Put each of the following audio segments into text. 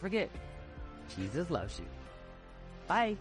forget, Jesus loves you. Bye.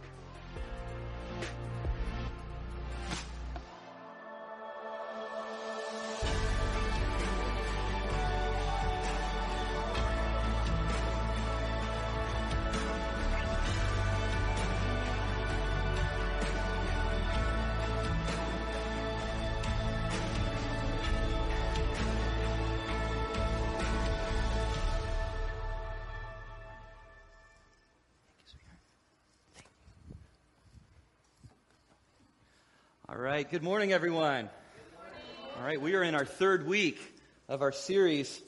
Right, good morning, everyone. All right, we are in our third week of our series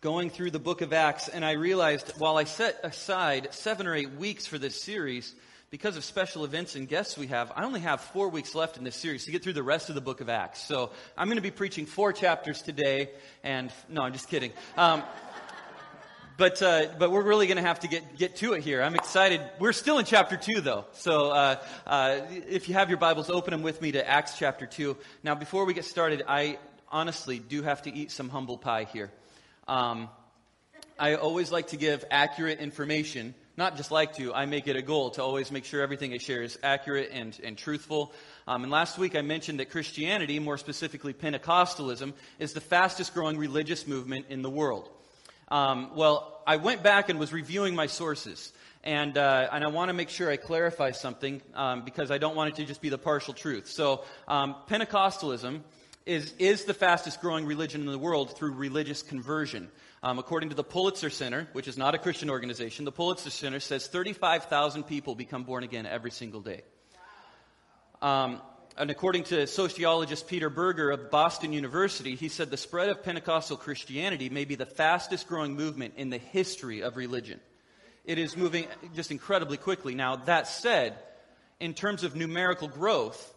going through the book of Acts, and I realized while I set aside seven or eight weeks for this series, because of special events and guests we have, I only have four weeks left in this series to get through the rest of the book of Acts. So I'm going to be preaching four chapters today, and no, I'm just kidding. Um, but uh, but we're really going to have to get get to it here. I'm excited. We're still in chapter two, though. So uh, uh, if you have your Bibles, open them with me to Acts chapter two. Now, before we get started, I honestly do have to eat some humble pie here. Um, I always like to give accurate information. Not just like to, I make it a goal to always make sure everything I share is accurate and, and truthful. Um, and last week I mentioned that Christianity, more specifically Pentecostalism, is the fastest growing religious movement in the world. Um, well, I went back and was reviewing my sources. And, uh, and I want to make sure I clarify something um, because I don't want it to just be the partial truth. So, um, Pentecostalism is, is the fastest growing religion in the world through religious conversion. Um, according to the Pulitzer Center, which is not a Christian organization, the Pulitzer Center says 35,000 people become born again every single day. Um, and according to sociologist Peter Berger of Boston University, he said the spread of Pentecostal Christianity may be the fastest growing movement in the history of religion. It is moving just incredibly quickly. Now, that said, in terms of numerical growth,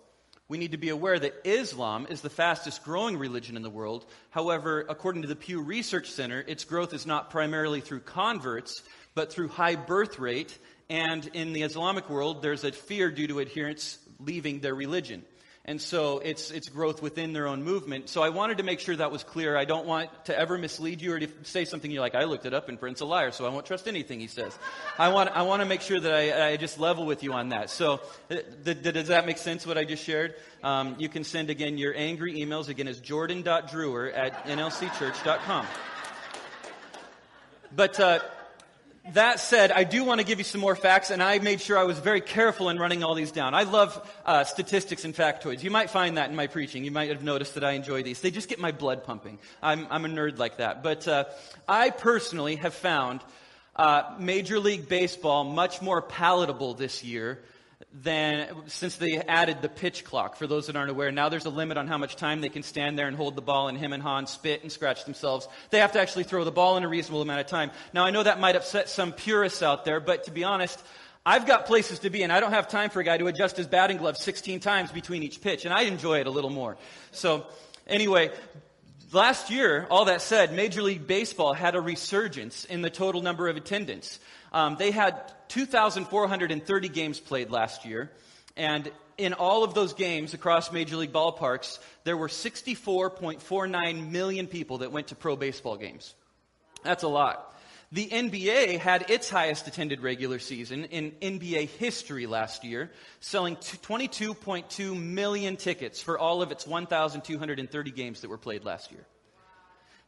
we need to be aware that Islam is the fastest growing religion in the world. However, according to the Pew Research Center, its growth is not primarily through converts, but through high birth rate. And in the Islamic world, there's a fear due to adherents leaving their religion. And so it's, it's growth within their own movement. So I wanted to make sure that was clear. I don't want to ever mislead you or to say something you're like, I looked it up and Brent's a liar, so I won't trust anything he says. I want, I want to make sure that I, I just level with you on that. So th- th- does that make sense what I just shared? Um, you can send again your angry emails. Again, is jordan.drewer at nlcchurch.com. But, uh, that said, I do want to give you some more facts, and I made sure I was very careful in running all these down. I love uh, statistics and factoids. You might find that in my preaching. You might have noticed that I enjoy these. They just get my blood pumping. I'm, I'm a nerd like that. But uh, I personally have found uh, Major League Baseball much more palatable this year than since they added the pitch clock. For those that aren't aware, now there's a limit on how much time they can stand there and hold the ball and him and Han spit and scratch themselves. They have to actually throw the ball in a reasonable amount of time. Now I know that might upset some purists out there, but to be honest, I've got places to be and I don't have time for a guy to adjust his batting glove 16 times between each pitch and I enjoy it a little more. So anyway, last year, all that said, Major League Baseball had a resurgence in the total number of attendance. Um, they had 2,430 games played last year, and in all of those games across major league ballparks, there were 64.49 million people that went to pro baseball games. That's a lot. The NBA had its highest attended regular season in NBA history last year, selling 22.2 million tickets for all of its 1,230 games that were played last year.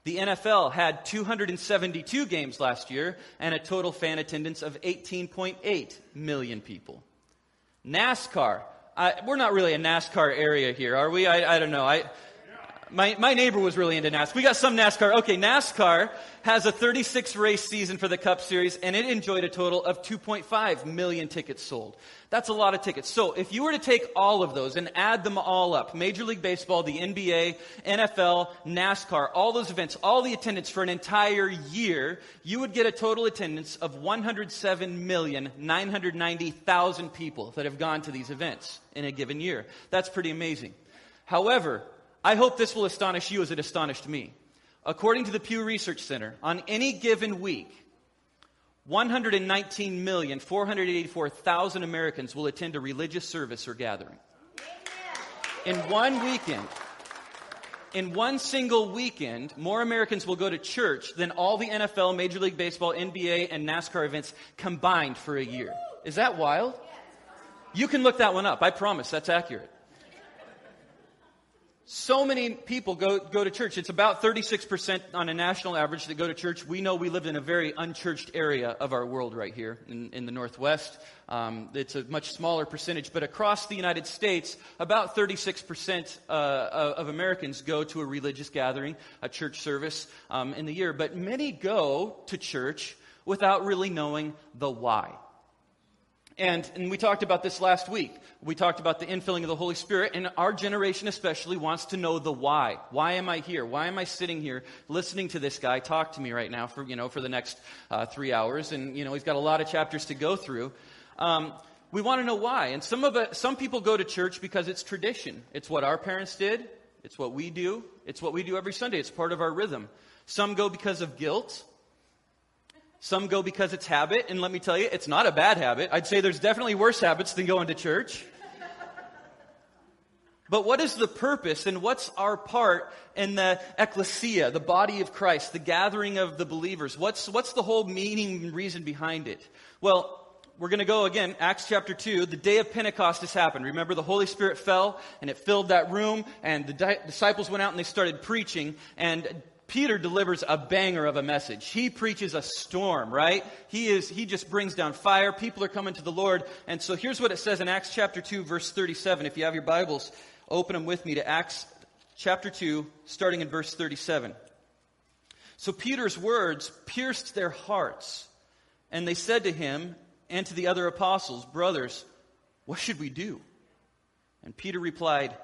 The NFL had 272 games last year and a total fan attendance of 18.8 million people. NASCAR, I, we're not really a NASCAR area here, are we? I, I don't know. I, my, my neighbor was really into NASCAR. We got some NASCAR. Okay, NASCAR has a 36 race season for the Cup Series, and it enjoyed a total of 2.5 million tickets sold. That's a lot of tickets. So if you were to take all of those and add them all up, Major League Baseball, the NBA, NFL, NASCAR, all those events, all the attendance for an entire year, you would get a total attendance of 107,990,000 people that have gone to these events in a given year. That's pretty amazing. However, I hope this will astonish you as it astonished me. According to the Pew Research Center, on any given week, 119,484,000 Americans will attend a religious service or gathering. In one weekend, in one single weekend, more Americans will go to church than all the NFL, Major League Baseball, NBA, and NASCAR events combined for a year. Is that wild? You can look that one up. I promise that's accurate. So many people go, go to church. It's about 36% on a national average that go to church. We know we live in a very unchurched area of our world right here in, in the Northwest. Um, it's a much smaller percentage, but across the United States, about 36% uh, of Americans go to a religious gathering, a church service um, in the year. But many go to church without really knowing the why. And, and we talked about this last week. We talked about the infilling of the Holy Spirit, and our generation especially wants to know the why. Why am I here? Why am I sitting here listening to this guy talk to me right now for, you know, for the next uh, three hours? And, you know, he's got a lot of chapters to go through. Um, we want to know why. And some of it, some people go to church because it's tradition. It's what our parents did. It's what we do. It's what we do every Sunday. It's part of our rhythm. Some go because of guilt. Some go because it's habit, and let me tell you, it's not a bad habit. I'd say there's definitely worse habits than going to church. But what is the purpose and what's our part in the ecclesia, the body of Christ, the gathering of the believers? What's, what's the whole meaning and reason behind it? Well, we're going to go again, Acts chapter 2. The day of Pentecost has happened. Remember, the Holy Spirit fell and it filled that room, and the di- disciples went out and they started preaching. And Peter delivers a banger of a message. He preaches a storm, right? He is, he just brings down fire. People are coming to the Lord. And so here's what it says in Acts chapter 2, verse 37. If you have your Bibles, open them with me to Acts chapter 2, starting in verse 37. So Peter's words pierced their hearts, and they said to him and to the other apostles, Brothers, what should we do? And Peter replied,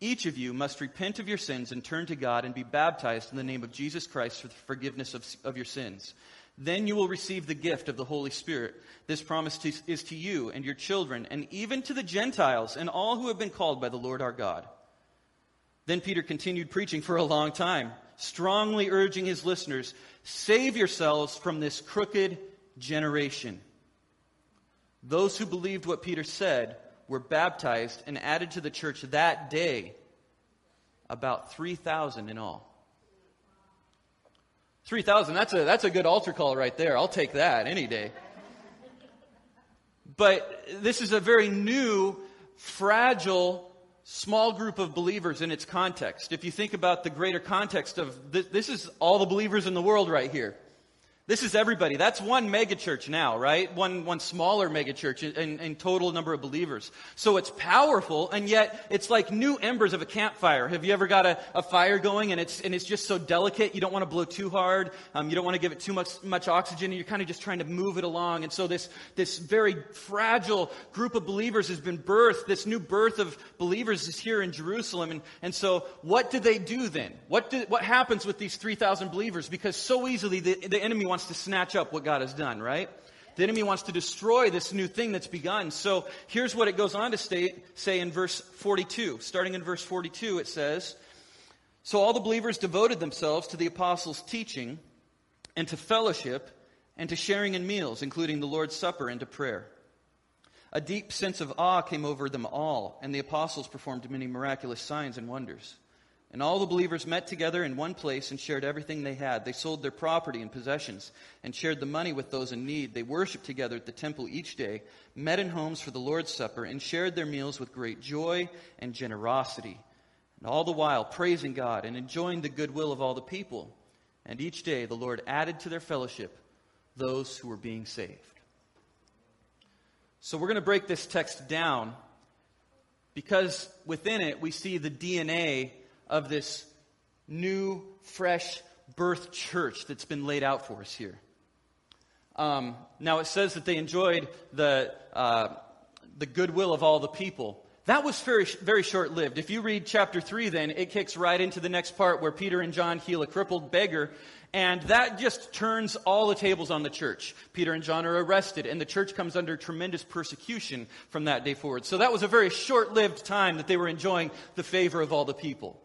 each of you must repent of your sins and turn to God and be baptized in the name of Jesus Christ for the forgiveness of, of your sins. Then you will receive the gift of the Holy Spirit. This promise to, is to you and your children, and even to the Gentiles and all who have been called by the Lord our God. Then Peter continued preaching for a long time, strongly urging his listeners save yourselves from this crooked generation. Those who believed what Peter said were baptized and added to the church that day, about 3,000 in all. 3,000, that's a, that's a good altar call right there. I'll take that any day. But this is a very new, fragile, small group of believers in its context. If you think about the greater context of this, this is all the believers in the world right here. This is everybody. That's one megachurch now, right? One, one smaller megachurch in, in total number of believers. So it's powerful, and yet it's like new embers of a campfire. Have you ever got a, a fire going and it's, and it's just so delicate? You don't want to blow too hard. Um, you don't want to give it too much, much oxygen. And you're kind of just trying to move it along. And so this, this very fragile group of believers has been birthed. This new birth of believers is here in Jerusalem. And, and so what do they do then? What, do, what happens with these 3,000 believers? Because so easily the, the enemy wants wants to snatch up what God has done, right? The enemy wants to destroy this new thing that's begun. So here's what it goes on to state, say in verse 42. Starting in verse 42, it says, So all the believers devoted themselves to the apostles' teaching and to fellowship and to sharing in meals, including the Lord's Supper and to prayer. A deep sense of awe came over them all, and the apostles performed many miraculous signs and wonders. And all the believers met together in one place and shared everything they had. They sold their property and possessions and shared the money with those in need. They worshiped together at the temple each day, met in homes for the Lord's Supper, and shared their meals with great joy and generosity. And all the while praising God and enjoying the goodwill of all the people. And each day the Lord added to their fellowship those who were being saved. So we're going to break this text down because within it we see the DNA of this new, fresh birth church that's been laid out for us here. Um, now, it says that they enjoyed the, uh, the goodwill of all the people. That was very, very short lived. If you read chapter 3, then it kicks right into the next part where Peter and John heal a crippled beggar. And that just turns all the tables on the church. Peter and John are arrested, and the church comes under tremendous persecution from that day forward. So that was a very short lived time that they were enjoying the favor of all the people.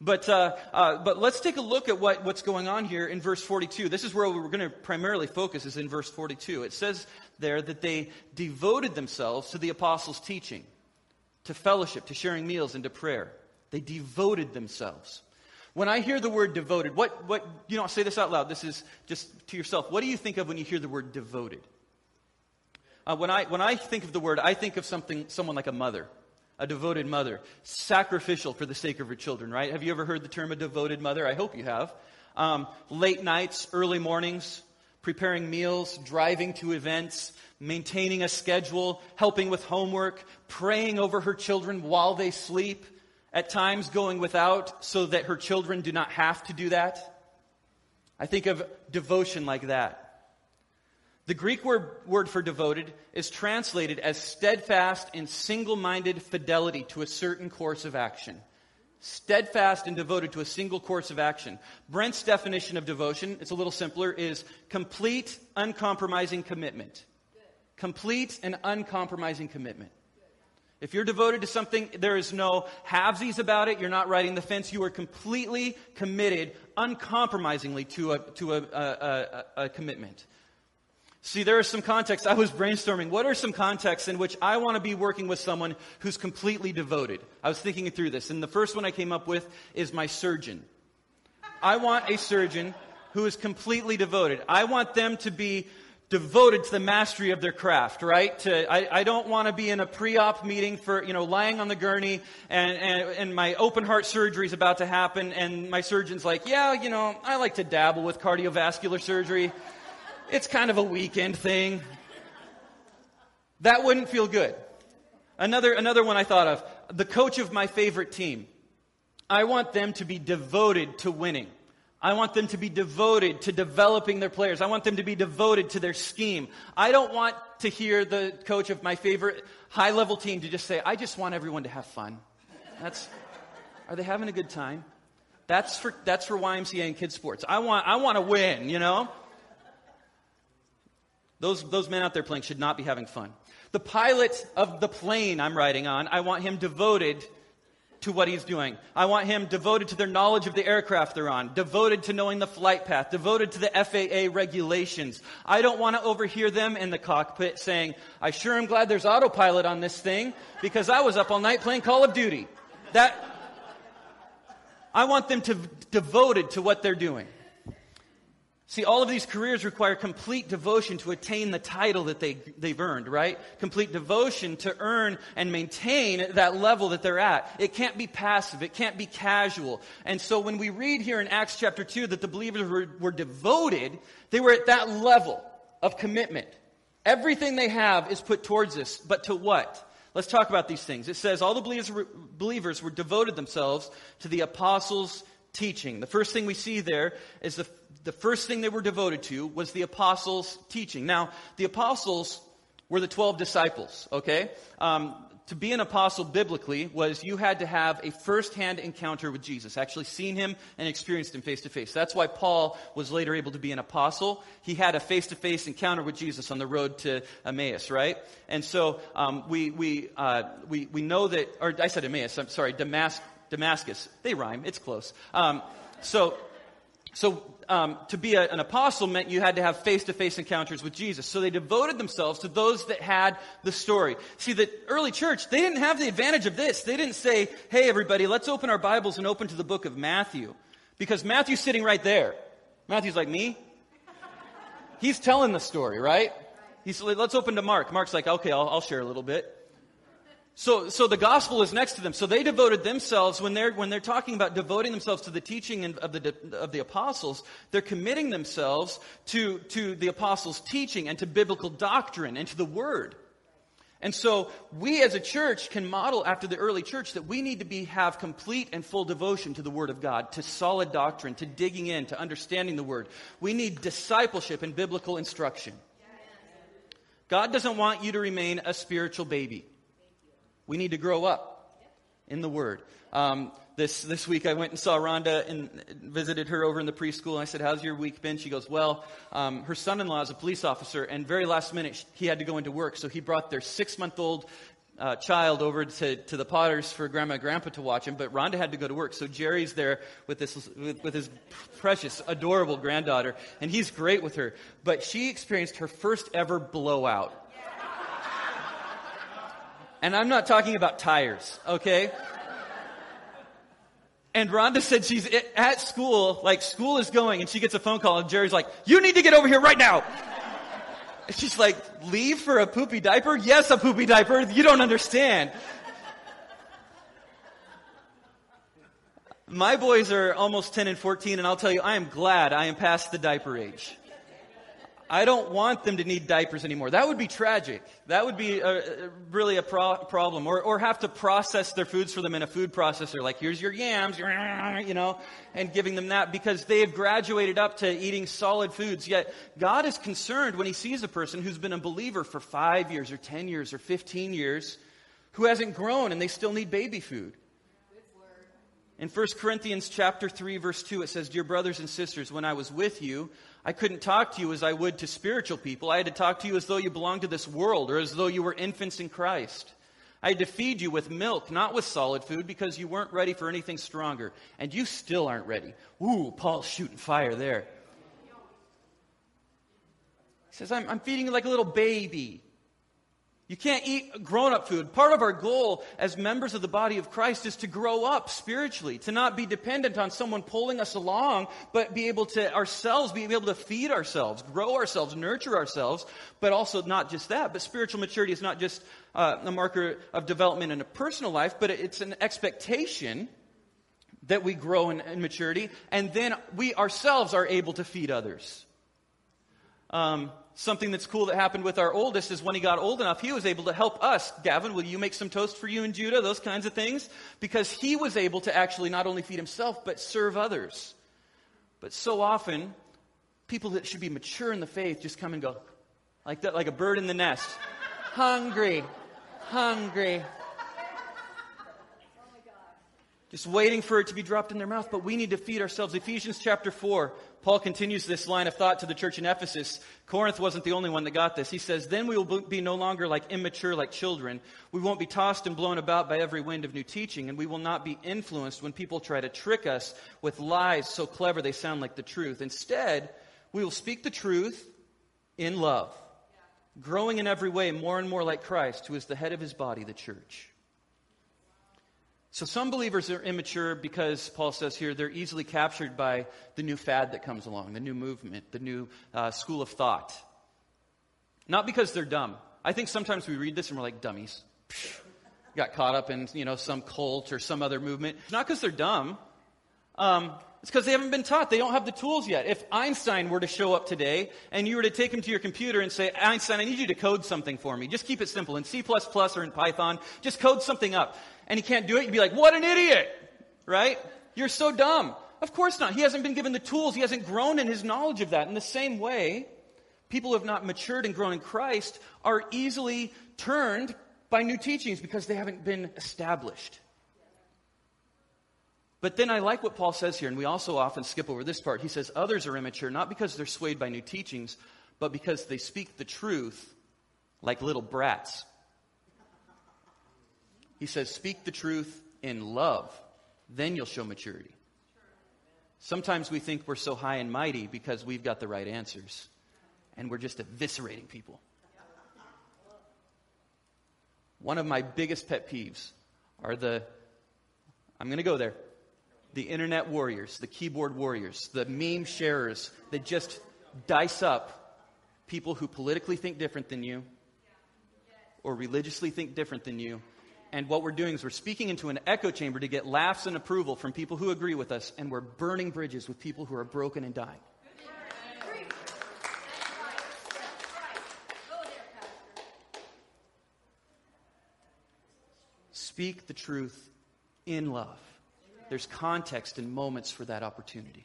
But, uh, uh, but let's take a look at what, what's going on here in verse 42. This is where we're going to primarily focus, is in verse 42. It says there that they devoted themselves to the apostles' teaching, to fellowship, to sharing meals, and to prayer. They devoted themselves. When I hear the word devoted, what, what, you don't say this out loud, this is just to yourself. What do you think of when you hear the word devoted? Uh, when, I, when I think of the word, I think of something, someone like a mother, a devoted mother, sacrificial for the sake of her children, right? Have you ever heard the term a devoted mother? I hope you have. Um, late nights, early mornings, preparing meals, driving to events, maintaining a schedule, helping with homework, praying over her children while they sleep, at times going without so that her children do not have to do that. I think of devotion like that. The Greek word, word for devoted is translated as steadfast and single minded fidelity to a certain course of action. Steadfast and devoted to a single course of action. Brent's definition of devotion, it's a little simpler, is complete, uncompromising commitment. Complete and uncompromising commitment. If you're devoted to something, there is no halvesies about it. You're not riding the fence. You are completely committed, uncompromisingly to a, to a, a, a, a commitment. See, there are some contexts. I was brainstorming. What are some contexts in which I want to be working with someone who's completely devoted? I was thinking through this, and the first one I came up with is my surgeon. I want a surgeon who is completely devoted. I want them to be devoted to the mastery of their craft, right? To, I, I don't want to be in a pre-op meeting for, you know, lying on the gurney and, and, and my open heart surgery is about to happen and my surgeon's like, yeah, you know, I like to dabble with cardiovascular surgery. It's kind of a weekend thing. That wouldn't feel good. Another, another one I thought of, the coach of my favorite team. I want them to be devoted to winning. I want them to be devoted to developing their players. I want them to be devoted to their scheme. I don't want to hear the coach of my favorite high level team to just say, I just want everyone to have fun. That's, are they having a good time? That's for, that's for YMCA and kids sports. I want, I want to win, you know? Those, those men out there playing should not be having fun. The pilot of the plane I'm riding on, I want him devoted to what he's doing. I want him devoted to their knowledge of the aircraft they're on, devoted to knowing the flight path, devoted to the FAA regulations. I don't want to overhear them in the cockpit saying, I sure am glad there's autopilot on this thing because I was up all night playing Call of Duty. That, I want them to devoted to what they're doing. See, all of these careers require complete devotion to attain the title that they, they've earned, right? Complete devotion to earn and maintain that level that they're at. It can't be passive. It can't be casual. And so when we read here in Acts chapter 2 that the believers were, were devoted, they were at that level of commitment. Everything they have is put towards this, but to what? Let's talk about these things. It says all the believers were, believers were devoted themselves to the apostles' teaching. The first thing we see there is the the first thing they were devoted to was the apostles' teaching. Now, the apostles were the 12 disciples, okay? Um, to be an apostle biblically was you had to have a first-hand encounter with Jesus, actually seen him and experienced him face to face. That's why Paul was later able to be an apostle. He had a face-to-face encounter with Jesus on the road to Emmaus, right? And so um, we we uh, we we know that, or I said Emmaus. I'm sorry, Damas- Damascus. They rhyme. It's close. Um, so so um, to be a, an apostle meant you had to have face-to-face encounters with Jesus. So they devoted themselves to those that had the story. See, the early church, they didn't have the advantage of this. They didn't say, hey, everybody, let's open our Bibles and open to the book of Matthew. Because Matthew's sitting right there. Matthew's like, me? He's telling the story, right? He's like, let's open to Mark. Mark's like, okay, I'll, I'll share a little bit. So, so the gospel is next to them. So they devoted themselves, when they're, when they're talking about devoting themselves to the teaching of the, of the apostles, they're committing themselves to, to the apostles' teaching and to biblical doctrine and to the word. And so we as a church can model after the early church that we need to be, have complete and full devotion to the Word of God, to solid doctrine, to digging in, to understanding the Word. We need discipleship and biblical instruction. God doesn't want you to remain a spiritual baby. We need to grow up in the Word. Um, this, this week I went and saw Rhonda and visited her over in the preschool. I said, How's your week been? She goes, Well, um, her son in law is a police officer, and very last minute he had to go into work. So he brought their six month old uh, child over to, to the Potters for grandma and grandpa to watch him, but Rhonda had to go to work. So Jerry's there with, this, with, with his precious, adorable granddaughter, and he's great with her. But she experienced her first ever blowout and I'm not talking about tires, okay? And Rhonda said she's at school, like school is going, and she gets a phone call, and Jerry's like, "You need to get over here right now." And she's like, "Leave for a poopy diaper? Yes, a poopy diaper. You don't understand." My boys are almost 10 and 14, and I'll tell you, I am glad I am past the diaper age. I don't want them to need diapers anymore. That would be tragic. That would be a, really a pro- problem. Or, or have to process their foods for them in a food processor. Like, here's your yams, you know, and giving them that because they have graduated up to eating solid foods. Yet, God is concerned when He sees a person who's been a believer for five years or 10 years or 15 years who hasn't grown and they still need baby food. In 1 Corinthians chapter 3 verse 2 it says, "Dear brothers and sisters, when I was with you, I couldn't talk to you as I would to spiritual people. I had to talk to you as though you belonged to this world or as though you were infants in Christ. I had to feed you with milk, not with solid food, because you weren't ready for anything stronger. And you still aren't ready. Ooh, Paul's shooting fire there. He says, I'm, I'm feeding you like a little baby. You can't eat grown up food. Part of our goal as members of the body of Christ is to grow up spiritually, to not be dependent on someone pulling us along, but be able to ourselves, be able to feed ourselves, grow ourselves, nurture ourselves, but also not just that. But spiritual maturity is not just uh, a marker of development in a personal life, but it's an expectation that we grow in, in maturity, and then we ourselves are able to feed others. Um, something that's cool that happened with our oldest is when he got old enough, he was able to help us. Gavin, will you make some toast for you and Judah? Those kinds of things. Because he was able to actually not only feed himself, but serve others. But so often, people that should be mature in the faith just come and go like that, like a bird in the nest. hungry, hungry. Just waiting for it to be dropped in their mouth, but we need to feed ourselves. Ephesians chapter 4, Paul continues this line of thought to the church in Ephesus. Corinth wasn't the only one that got this. He says, Then we will be no longer like immature, like children. We won't be tossed and blown about by every wind of new teaching, and we will not be influenced when people try to trick us with lies so clever they sound like the truth. Instead, we will speak the truth in love, growing in every way more and more like Christ, who is the head of his body, the church. So some believers are immature because, Paul says here, they're easily captured by the new fad that comes along, the new movement, the new uh, school of thought. Not because they're dumb. I think sometimes we read this and we're like dummies. Got caught up in, you know, some cult or some other movement. It's not because they're dumb. Um, it's because they haven't been taught. They don't have the tools yet. If Einstein were to show up today and you were to take him to your computer and say, Einstein, I need you to code something for me. Just keep it simple in C++ or in Python. Just code something up and he can't do it, you'd be like, what an idiot! Right? You're so dumb. Of course not. He hasn't been given the tools. He hasn't grown in his knowledge of that. In the same way, people who have not matured and grown in Christ are easily turned by new teachings because they haven't been established. But then I like what Paul says here, and we also often skip over this part. He says others are immature not because they're swayed by new teachings, but because they speak the truth like little brats. He says, Speak the truth in love, then you'll show maturity. Sometimes we think we're so high and mighty because we've got the right answers, and we're just eviscerating people. One of my biggest pet peeves are the, I'm going to go there, the internet warriors, the keyboard warriors, the meme sharers that just dice up people who politically think different than you or religiously think different than you and what we're doing is we're speaking into an echo chamber to get laughs and approval from people who agree with us, and we're burning bridges with people who are broken and dying. Speak the truth in love. There's context and moments for that opportunity.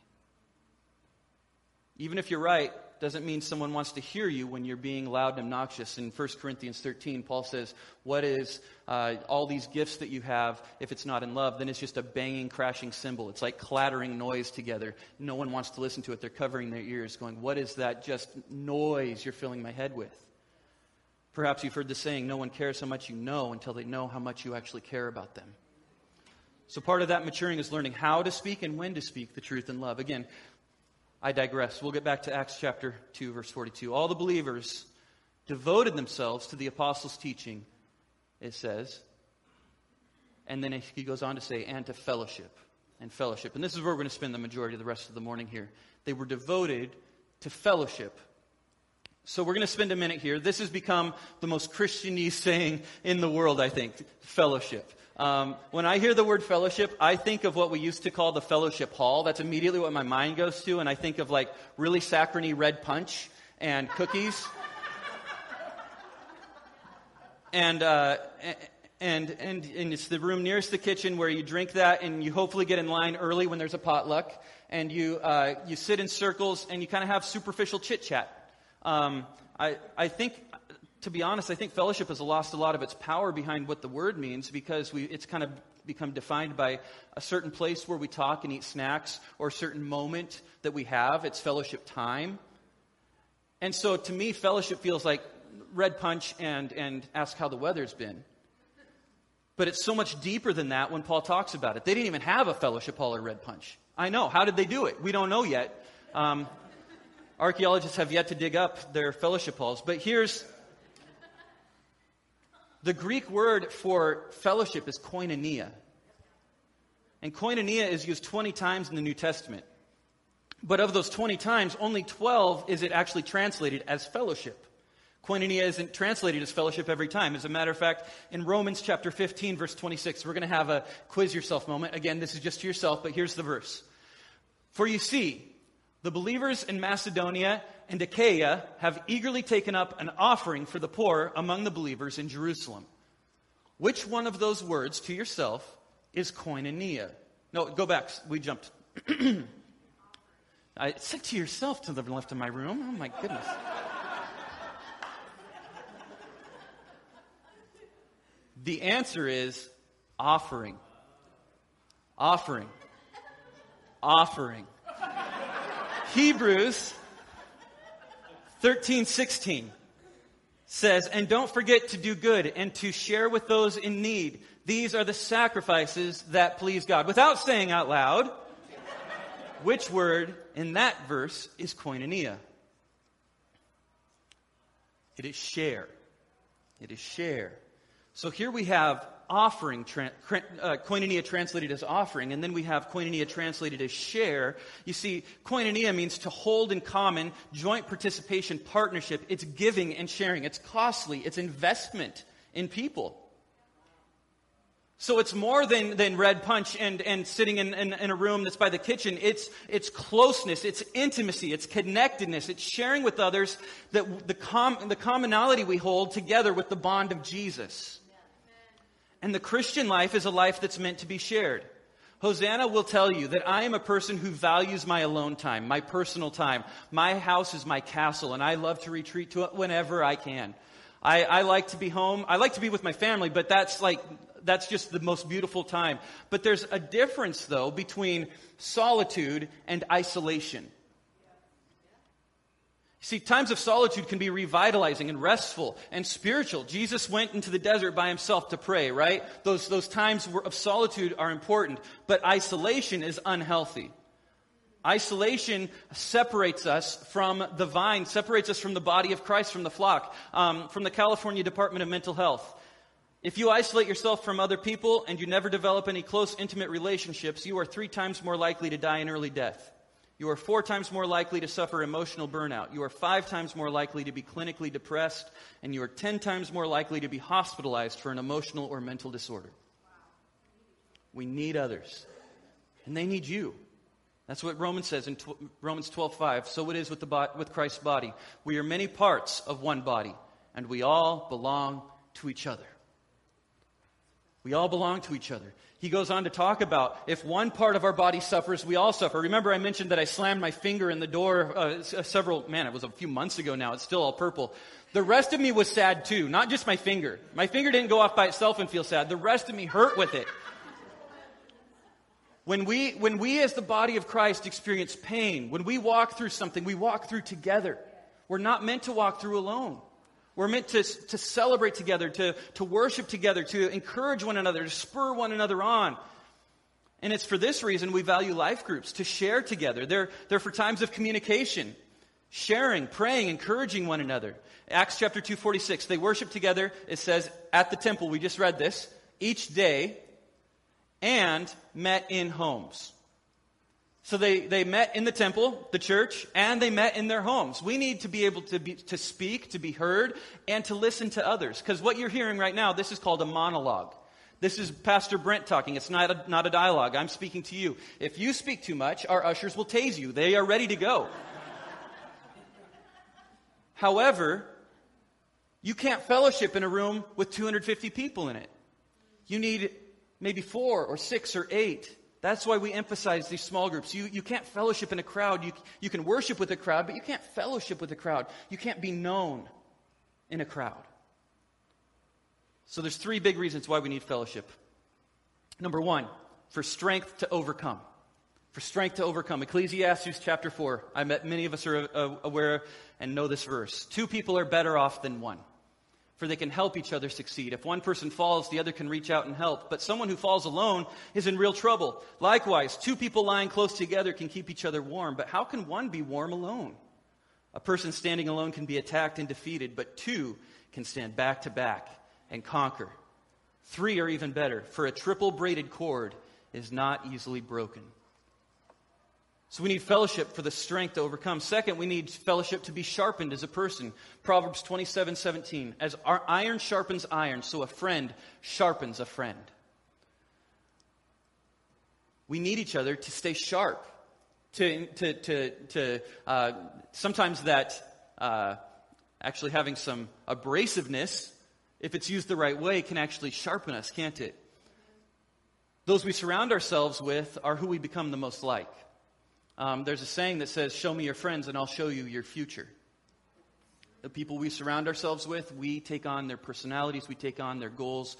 Even if you're right, doesn't mean someone wants to hear you when you're being loud and obnoxious. In 1 Corinthians 13, Paul says, What is uh, all these gifts that you have if it's not in love? Then it's just a banging, crashing cymbal. It's like clattering noise together. No one wants to listen to it. They're covering their ears, going, What is that just noise you're filling my head with? Perhaps you've heard the saying, No one cares how much you know until they know how much you actually care about them. So part of that maturing is learning how to speak and when to speak the truth in love. Again, I digress. We'll get back to Acts chapter 2, verse 42. All the believers devoted themselves to the apostles' teaching, it says. And then he goes on to say, and to fellowship. and fellowship. And this is where we're going to spend the majority of the rest of the morning here. They were devoted to fellowship. So we're going to spend a minute here. This has become the most Christianese saying in the world, I think, fellowship. Um, when I hear the word fellowship, I think of what we used to call the fellowship hall. That's immediately what my mind goes to, and I think of like really saccharine red punch and cookies. and, uh, and, and, and it's the room nearest the kitchen where you drink that and you hopefully get in line early when there's a potluck. And you, uh, you sit in circles and you kind of have superficial chit chat. Um, I, I think, to be honest, I think fellowship has lost a lot of its power behind what the word means because we, it's kind of become defined by a certain place where we talk and eat snacks or a certain moment that we have. It's fellowship time. And so to me, fellowship feels like red punch and, and ask how the weather's been. But it's so much deeper than that when Paul talks about it. They didn't even have a fellowship hall or red punch. I know. How did they do it? We don't know yet. Um, Archaeologists have yet to dig up their fellowship halls. But here's the Greek word for fellowship is koinonia. And koinonia is used 20 times in the New Testament. But of those 20 times, only 12 is it actually translated as fellowship. Koinonia isn't translated as fellowship every time. As a matter of fact, in Romans chapter 15, verse 26, we're going to have a quiz yourself moment. Again, this is just to yourself, but here's the verse. For you see, the believers in Macedonia and Achaia have eagerly taken up an offering for the poor among the believers in Jerusalem. Which one of those words to yourself is koinonia? No, go back. We jumped. I said to yourself to the left of my room. Oh my goodness. the answer is offering. Offering. Offering. Hebrews 13, 16 says, And don't forget to do good and to share with those in need. These are the sacrifices that please God. Without saying out loud, which word in that verse is koinonia? It is share. It is share. So here we have offering, tra- uh, koinonia translated as offering, and then we have koinonia translated as share. You see, koinonia means to hold in common, joint participation, partnership. It's giving and sharing. It's costly. It's investment in people. So it's more than, than red punch and, and sitting in, in, in, a room that's by the kitchen. It's, it's closeness, it's intimacy, it's connectedness, it's sharing with others that the, com, the commonality we hold together with the bond of Jesus. And the Christian life is a life that's meant to be shared. Hosanna will tell you that I am a person who values my alone time, my personal time. My house is my castle, and I love to retreat to it whenever I can. I, I like to be home. I like to be with my family, but that's like, that's just the most beautiful time. But there's a difference, though, between solitude and isolation. See, times of solitude can be revitalizing and restful and spiritual. Jesus went into the desert by himself to pray, right? Those, those times of solitude are important, but isolation is unhealthy. Isolation separates us from the vine, separates us from the body of Christ, from the flock, um, from the California Department of Mental Health. If you isolate yourself from other people and you never develop any close, intimate relationships, you are three times more likely to die an early death. You are four times more likely to suffer emotional burnout. You are five times more likely to be clinically depressed. And you are ten times more likely to be hospitalized for an emotional or mental disorder. We need others. And they need you. That's what Romans says in tw- Romans 12:5. So it is with, the bo- with Christ's body. We are many parts of one body, and we all belong to each other. We all belong to each other. He goes on to talk about if one part of our body suffers, we all suffer. Remember, I mentioned that I slammed my finger in the door uh, several, man, it was a few months ago now. It's still all purple. The rest of me was sad too, not just my finger. My finger didn't go off by itself and feel sad. The rest of me hurt with it. When we, when we as the body of Christ experience pain, when we walk through something, we walk through together. We're not meant to walk through alone. We're meant to, to celebrate together, to, to worship together, to encourage one another, to spur one another on. And it's for this reason we value life groups, to share together. They're, they're for times of communication, sharing, praying, encouraging one another. Acts chapter 246, they worship together, it says, at the temple, we just read this, each day, and met in homes. So they, they met in the temple, the church, and they met in their homes. We need to be able to, be, to speak, to be heard, and to listen to others. Because what you're hearing right now, this is called a monologue. This is Pastor Brent talking. It's not a, not a dialogue. I'm speaking to you. If you speak too much, our ushers will tase you. They are ready to go. However, you can't fellowship in a room with 250 people in it. You need maybe four or six or eight. That's why we emphasize these small groups. You, you can't fellowship in a crowd. You, you can worship with a crowd, but you can't fellowship with a crowd. You can't be known in a crowd. So there's three big reasons why we need fellowship. Number one, for strength to overcome. For strength to overcome. Ecclesiastes chapter 4. I bet many of us are aware and know this verse. Two people are better off than one for they can help each other succeed. If one person falls, the other can reach out and help. But someone who falls alone is in real trouble. Likewise, two people lying close together can keep each other warm. But how can one be warm alone? A person standing alone can be attacked and defeated, but two can stand back to back and conquer. Three are even better, for a triple braided cord is not easily broken. So we need fellowship for the strength to overcome. Second, we need fellowship to be sharpened as a person. Proverbs 27 17. As our iron sharpens iron, so a friend sharpens a friend. We need each other to stay sharp. To, to, to, to uh, sometimes that uh, actually having some abrasiveness, if it's used the right way, can actually sharpen us, can't it? Those we surround ourselves with are who we become the most like. Um, there's a saying that says, Show me your friends and I'll show you your future. The people we surround ourselves with, we take on their personalities, we take on their goals.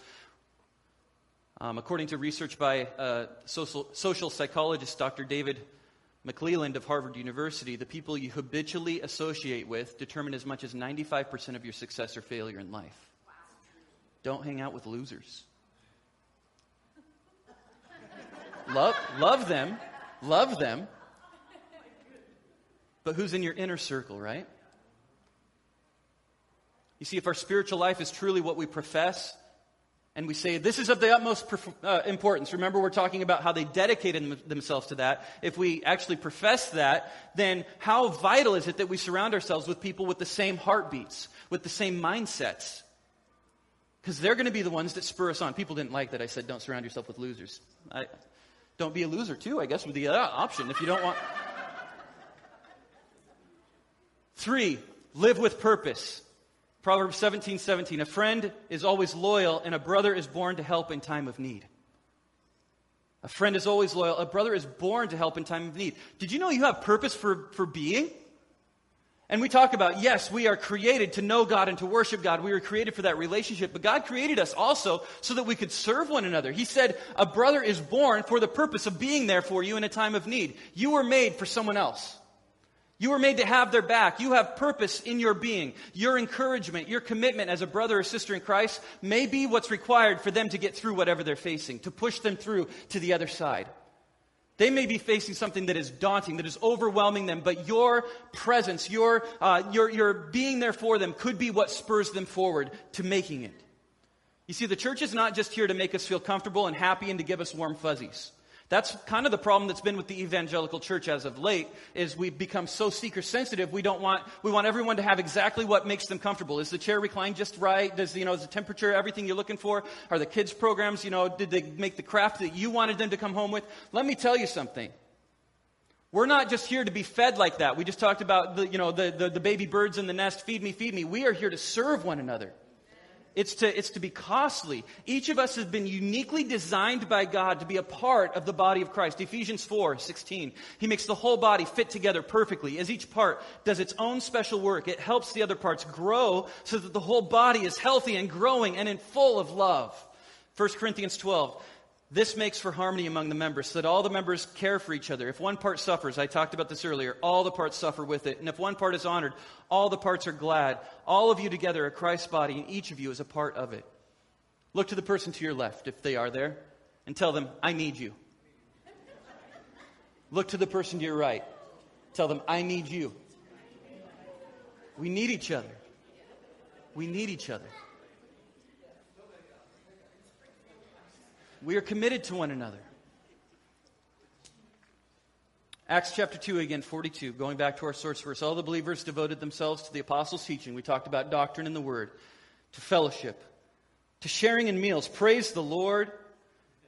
Um, according to research by uh, social, social psychologist Dr. David McClelland of Harvard University, the people you habitually associate with determine as much as 95% of your success or failure in life. Don't hang out with losers. love, love them, love them, but who's in your inner circle, right? You see, if our spiritual life is truly what we profess, and we say this is of the utmost uh, importance. Remember, we're talking about how they dedicated themselves to that. If we actually profess that, then how vital is it that we surround ourselves with people with the same heartbeats, with the same mindsets? Because they're going to be the ones that spur us on. People didn't like that I said don't surround yourself with losers. I, don't be a loser, too, I guess, would be the option if you don't want. Three, live with purpose. Proverbs 17 17. A friend is always loyal, and a brother is born to help in time of need. A friend is always loyal. A brother is born to help in time of need. Did you know you have purpose for, for being? And we talk about, yes, we are created to know God and to worship God. We were created for that relationship. But God created us also so that we could serve one another. He said, a brother is born for the purpose of being there for you in a time of need. You were made for someone else. You were made to have their back. You have purpose in your being. Your encouragement, your commitment as a brother or sister in Christ may be what's required for them to get through whatever they're facing, to push them through to the other side. They may be facing something that is daunting, that is overwhelming them, but your presence, your, uh, your, your being there for them could be what spurs them forward to making it. You see, the church is not just here to make us feel comfortable and happy and to give us warm fuzzies. That's kind of the problem that's been with the evangelical church as of late is we've become so seeker sensitive we don't want we want everyone to have exactly what makes them comfortable. Is the chair reclined just right? Does you know is the temperature everything you're looking for? Are the kids programs, you know, did they make the craft that you wanted them to come home with? Let me tell you something. We're not just here to be fed like that. We just talked about the, you know, the, the, the baby birds in the nest, feed me, feed me. We are here to serve one another. It's to, it's to be costly. Each of us has been uniquely designed by God to be a part of the body of Christ. Ephesians 4, 16. He makes the whole body fit together perfectly. As each part does its own special work, it helps the other parts grow so that the whole body is healthy and growing and in full of love. 1 Corinthians 12. This makes for harmony among the members so that all the members care for each other. If one part suffers, I talked about this earlier, all the parts suffer with it. And if one part is honored, all the parts are glad. All of you together are Christ's body, and each of you is a part of it. Look to the person to your left, if they are there, and tell them, I need you. Look to the person to your right. Tell them, I need you. We need each other. We need each other. We are committed to one another. Acts chapter 2, again, 42, going back to our source verse. All the believers devoted themselves to the apostles' teaching. We talked about doctrine and the word, to fellowship, to sharing in meals. Praise the Lord,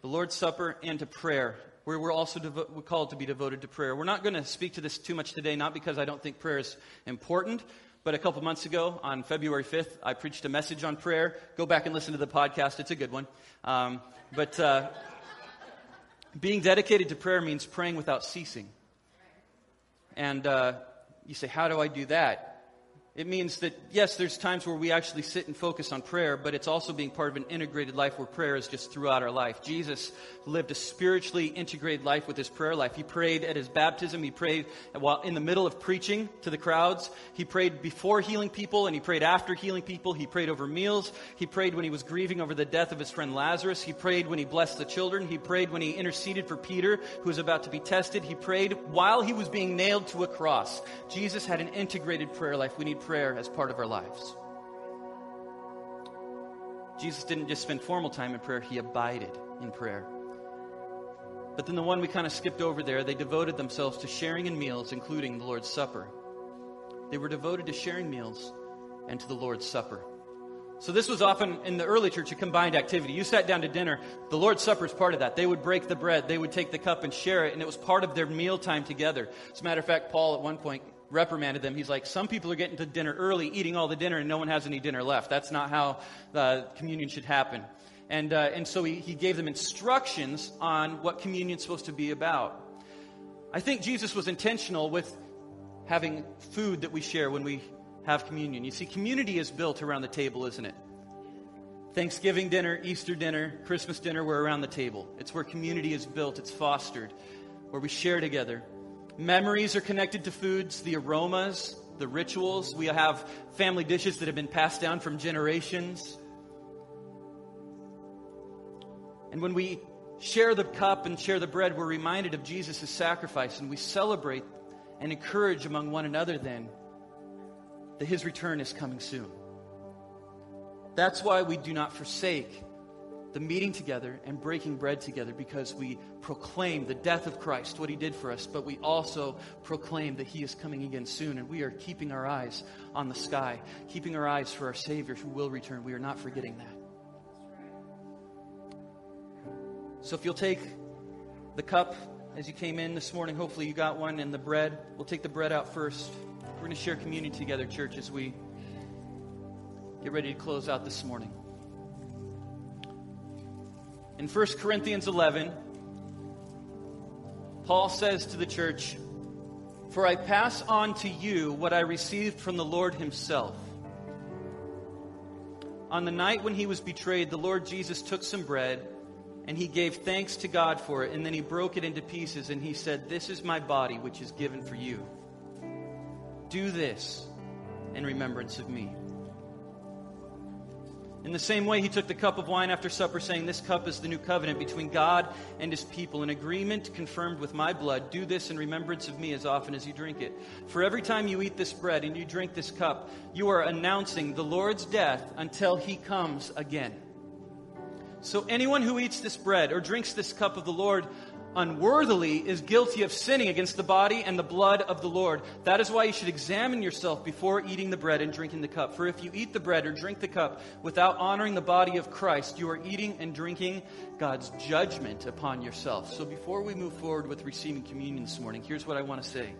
the Lord's Supper, and to prayer. We're also devo- we're called to be devoted to prayer. We're not going to speak to this too much today, not because I don't think prayer is important, but a couple months ago, on February 5th, I preached a message on prayer. Go back and listen to the podcast, it's a good one. Um, but uh, being dedicated to prayer means praying without ceasing. And uh, you say, How do I do that? It means that, yes, there's times where we actually sit and focus on prayer, but it's also being part of an integrated life where prayer is just throughout our life. Jesus lived a spiritually integrated life with his prayer life. He prayed at his baptism. He prayed while in the middle of preaching to the crowds. He prayed before healing people and he prayed after healing people. He prayed over meals. He prayed when he was grieving over the death of his friend Lazarus. He prayed when he blessed the children. He prayed when he interceded for Peter, who was about to be tested. He prayed while he was being nailed to a cross. Jesus had an integrated prayer life. We need prayer as part of our lives. Jesus didn't just spend formal time in prayer, he abided in prayer. But then the one we kind of skipped over there, they devoted themselves to sharing in meals, including the Lord's Supper. They were devoted to sharing meals and to the Lord's Supper. So this was often in the early church a combined activity. You sat down to dinner, the Lord's Supper is part of that. They would break the bread, they would take the cup and share it, and it was part of their mealtime together. As a matter of fact, Paul at one point reprimanded them. He's like, Some people are getting to dinner early, eating all the dinner, and no one has any dinner left. That's not how the communion should happen. And, uh, and so he, he gave them instructions on what communion's supposed to be about. I think Jesus was intentional with having food that we share when we have communion. You see, community is built around the table, isn't it? Thanksgiving dinner, Easter dinner, Christmas dinner, we're around the table. It's where community is built, it's fostered, where we share together. Memories are connected to foods, the aromas, the rituals. We have family dishes that have been passed down from generations. And when we share the cup and share the bread, we're reminded of Jesus' sacrifice and we celebrate and encourage among one another then that his return is coming soon. That's why we do not forsake the meeting together and breaking bread together because we proclaim the death of Christ, what he did for us, but we also proclaim that he is coming again soon. And we are keeping our eyes on the sky, keeping our eyes for our Savior who will return. We are not forgetting that. So if you'll take the cup as you came in this morning, hopefully you got one, and the bread, we'll take the bread out first. We're going to share communion together, church, as we get ready to close out this morning. In 1 Corinthians 11, Paul says to the church, For I pass on to you what I received from the Lord Himself. On the night when He was betrayed, the Lord Jesus took some bread, and He gave thanks to God for it, and then He broke it into pieces, and He said, This is my body, which is given for you. Do this in remembrance of me. In the same way, he took the cup of wine after supper, saying, This cup is the new covenant between God and his people, an agreement confirmed with my blood. Do this in remembrance of me as often as you drink it. For every time you eat this bread and you drink this cup, you are announcing the Lord's death until he comes again. So anyone who eats this bread or drinks this cup of the Lord unworthily is guilty of sinning against the body and the blood of the Lord. That is why you should examine yourself before eating the bread and drinking the cup. For if you eat the bread or drink the cup without honoring the body of Christ, you are eating and drinking God's judgment upon yourself. So before we move forward with receiving communion this morning, here's what I want to say.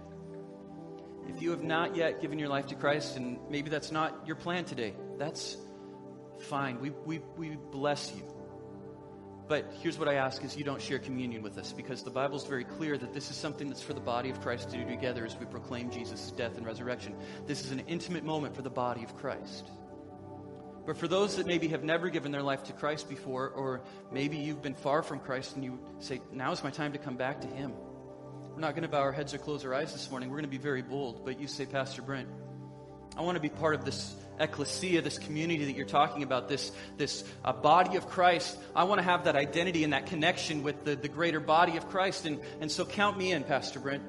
If you have not yet given your life to Christ, and maybe that's not your plan today, that's fine. We, we, we bless you. But here's what I ask is you don't share communion with us because the Bible's very clear that this is something that's for the body of Christ to do together as we proclaim Jesus' death and resurrection. This is an intimate moment for the body of Christ. But for those that maybe have never given their life to Christ before, or maybe you've been far from Christ and you say, now is my time to come back to Him. We're not going to bow our heads or close our eyes this morning. We're going to be very bold. But you say, Pastor Brent, I want to be part of this ecclesia, this community that you're talking about, this, this uh, body of Christ. I want to have that identity and that connection with the, the greater body of Christ. And, and so count me in, Pastor Brent.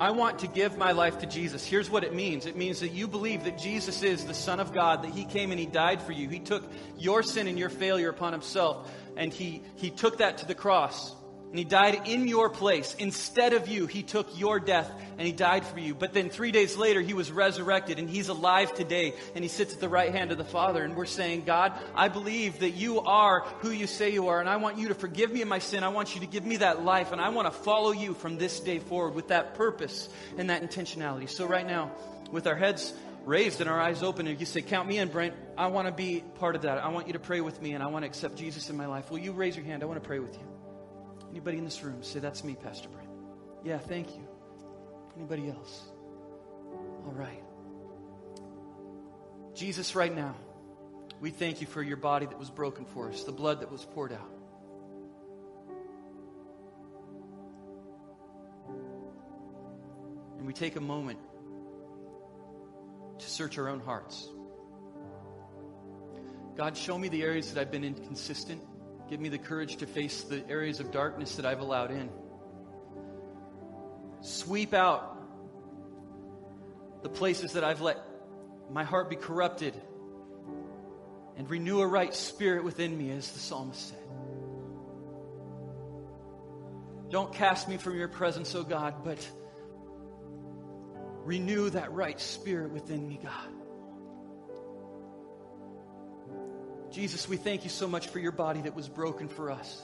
I want to give my life to Jesus. Here's what it means it means that you believe that Jesus is the Son of God, that He came and He died for you. He took your sin and your failure upon Himself, and He, he took that to the cross. And he died in your place. Instead of you, he took your death and he died for you. But then three days later, he was resurrected and he's alive today and he sits at the right hand of the Father. And we're saying, God, I believe that you are who you say you are and I want you to forgive me of my sin. I want you to give me that life and I want to follow you from this day forward with that purpose and that intentionality. So right now, with our heads raised and our eyes open and you say, count me in, Brent. I want to be part of that. I want you to pray with me and I want to accept Jesus in my life. Will you raise your hand? I want to pray with you. Anybody in this room say, That's me, Pastor Brent? Yeah, thank you. Anybody else? All right. Jesus, right now, we thank you for your body that was broken for us, the blood that was poured out. And we take a moment to search our own hearts. God, show me the areas that I've been inconsistent. Give me the courage to face the areas of darkness that I've allowed in. Sweep out the places that I've let my heart be corrupted and renew a right spirit within me, as the psalmist said. Don't cast me from your presence, O God, but renew that right spirit within me, God. Jesus, we thank you so much for your body that was broken for us.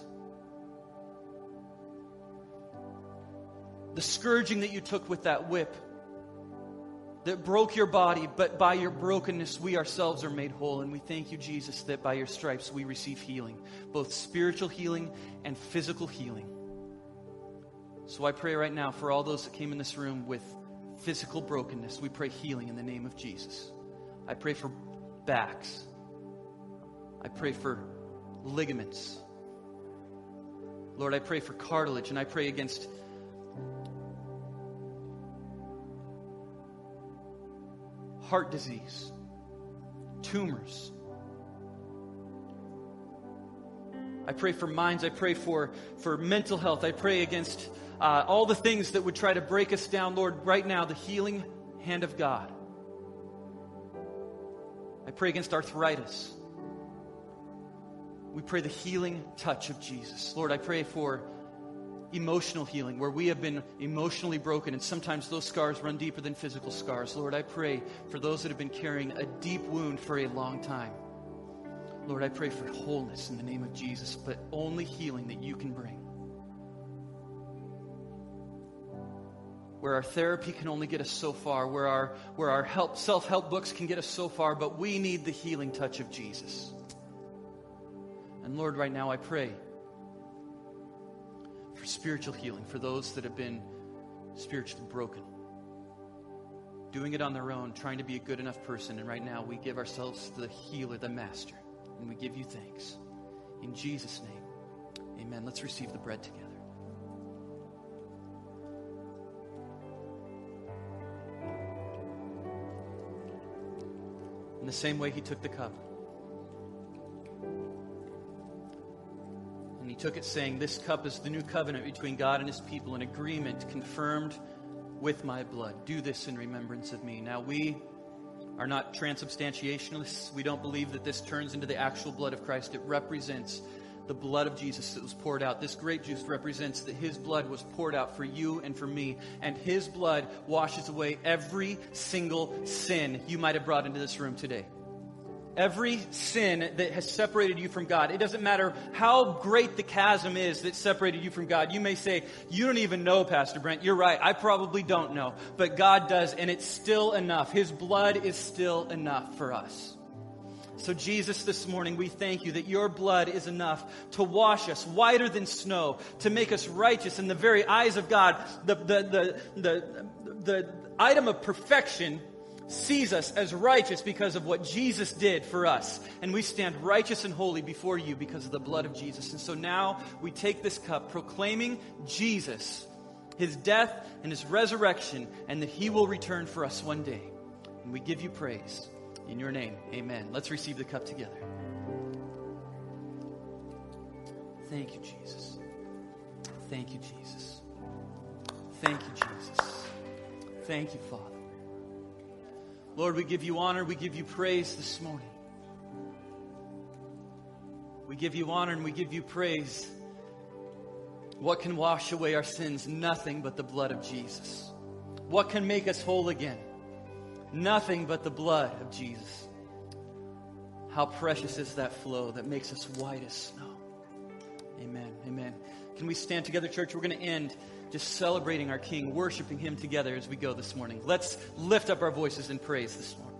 The scourging that you took with that whip that broke your body, but by your brokenness, we ourselves are made whole. And we thank you, Jesus, that by your stripes we receive healing, both spiritual healing and physical healing. So I pray right now for all those that came in this room with physical brokenness, we pray healing in the name of Jesus. I pray for backs. I pray for ligaments. Lord, I pray for cartilage and I pray against heart disease, tumors. I pray for minds. I pray for, for mental health. I pray against uh, all the things that would try to break us down. Lord, right now, the healing hand of God. I pray against arthritis we pray the healing touch of Jesus. Lord, I pray for emotional healing where we have been emotionally broken, and sometimes those scars run deeper than physical scars. Lord, I pray for those that have been carrying a deep wound for a long time. Lord, I pray for wholeness in the name of Jesus, but only healing that you can bring. Where our therapy can only get us so far, where our, where our help, self-help books can get us so far, but we need the healing touch of Jesus. And Lord, right now I pray for spiritual healing for those that have been spiritually broken, doing it on their own, trying to be a good enough person. And right now we give ourselves to the healer, the master, and we give you thanks. In Jesus' name, amen. Let's receive the bread together. In the same way, he took the cup. He took it saying, This cup is the new covenant between God and his people, an agreement confirmed with my blood. Do this in remembrance of me. Now, we are not transubstantiationists. We don't believe that this turns into the actual blood of Christ. It represents the blood of Jesus that was poured out. This grape juice represents that his blood was poured out for you and for me, and his blood washes away every single sin you might have brought into this room today. Every sin that has separated you from God. It doesn't matter how great the chasm is that separated you from God. You may say, You don't even know, Pastor Brent. You're right. I probably don't know. But God does, and it's still enough. His blood is still enough for us. So, Jesus, this morning, we thank you that your blood is enough to wash us whiter than snow, to make us righteous in the very eyes of God. The, the, the, the, the item of perfection sees us as righteous because of what Jesus did for us. And we stand righteous and holy before you because of the blood of Jesus. And so now we take this cup proclaiming Jesus, his death and his resurrection, and that he will return for us one day. And we give you praise. In your name, amen. Let's receive the cup together. Thank you, Jesus. Thank you, Jesus. Thank you, Jesus. Thank you, Father. Lord, we give you honor, we give you praise this morning. We give you honor and we give you praise. What can wash away our sins? Nothing but the blood of Jesus. What can make us whole again? Nothing but the blood of Jesus. How precious is that flow that makes us white as snow. Amen. Amen. Can we stand together, church? We're going to end just celebrating our King, worshiping Him together as we go this morning. Let's lift up our voices in praise this morning.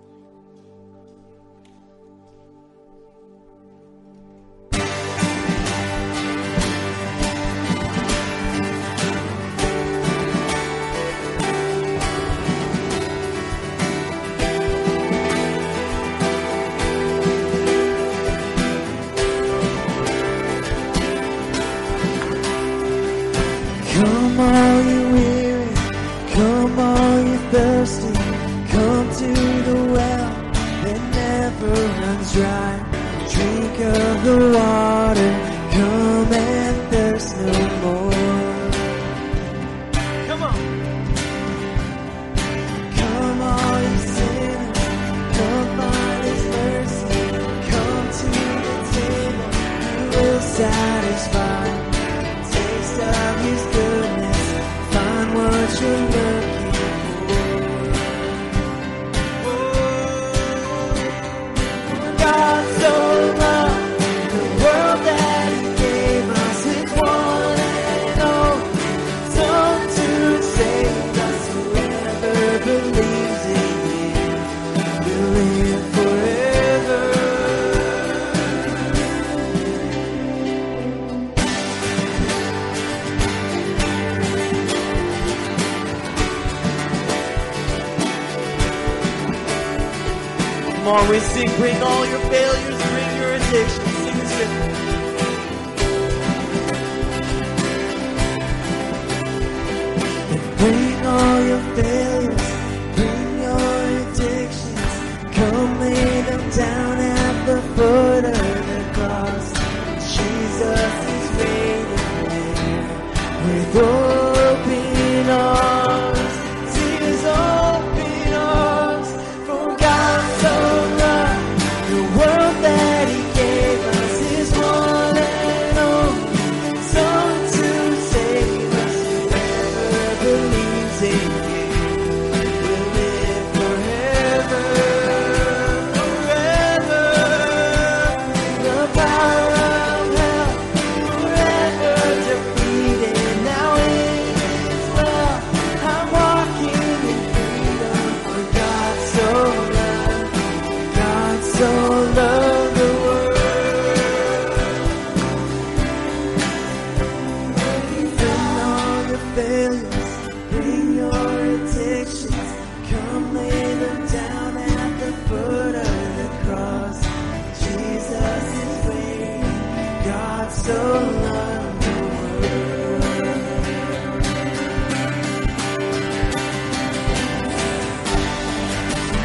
Bring all your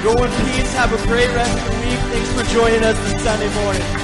Go in peace. Have a great rest of the week. Thanks for joining us this Sunday morning.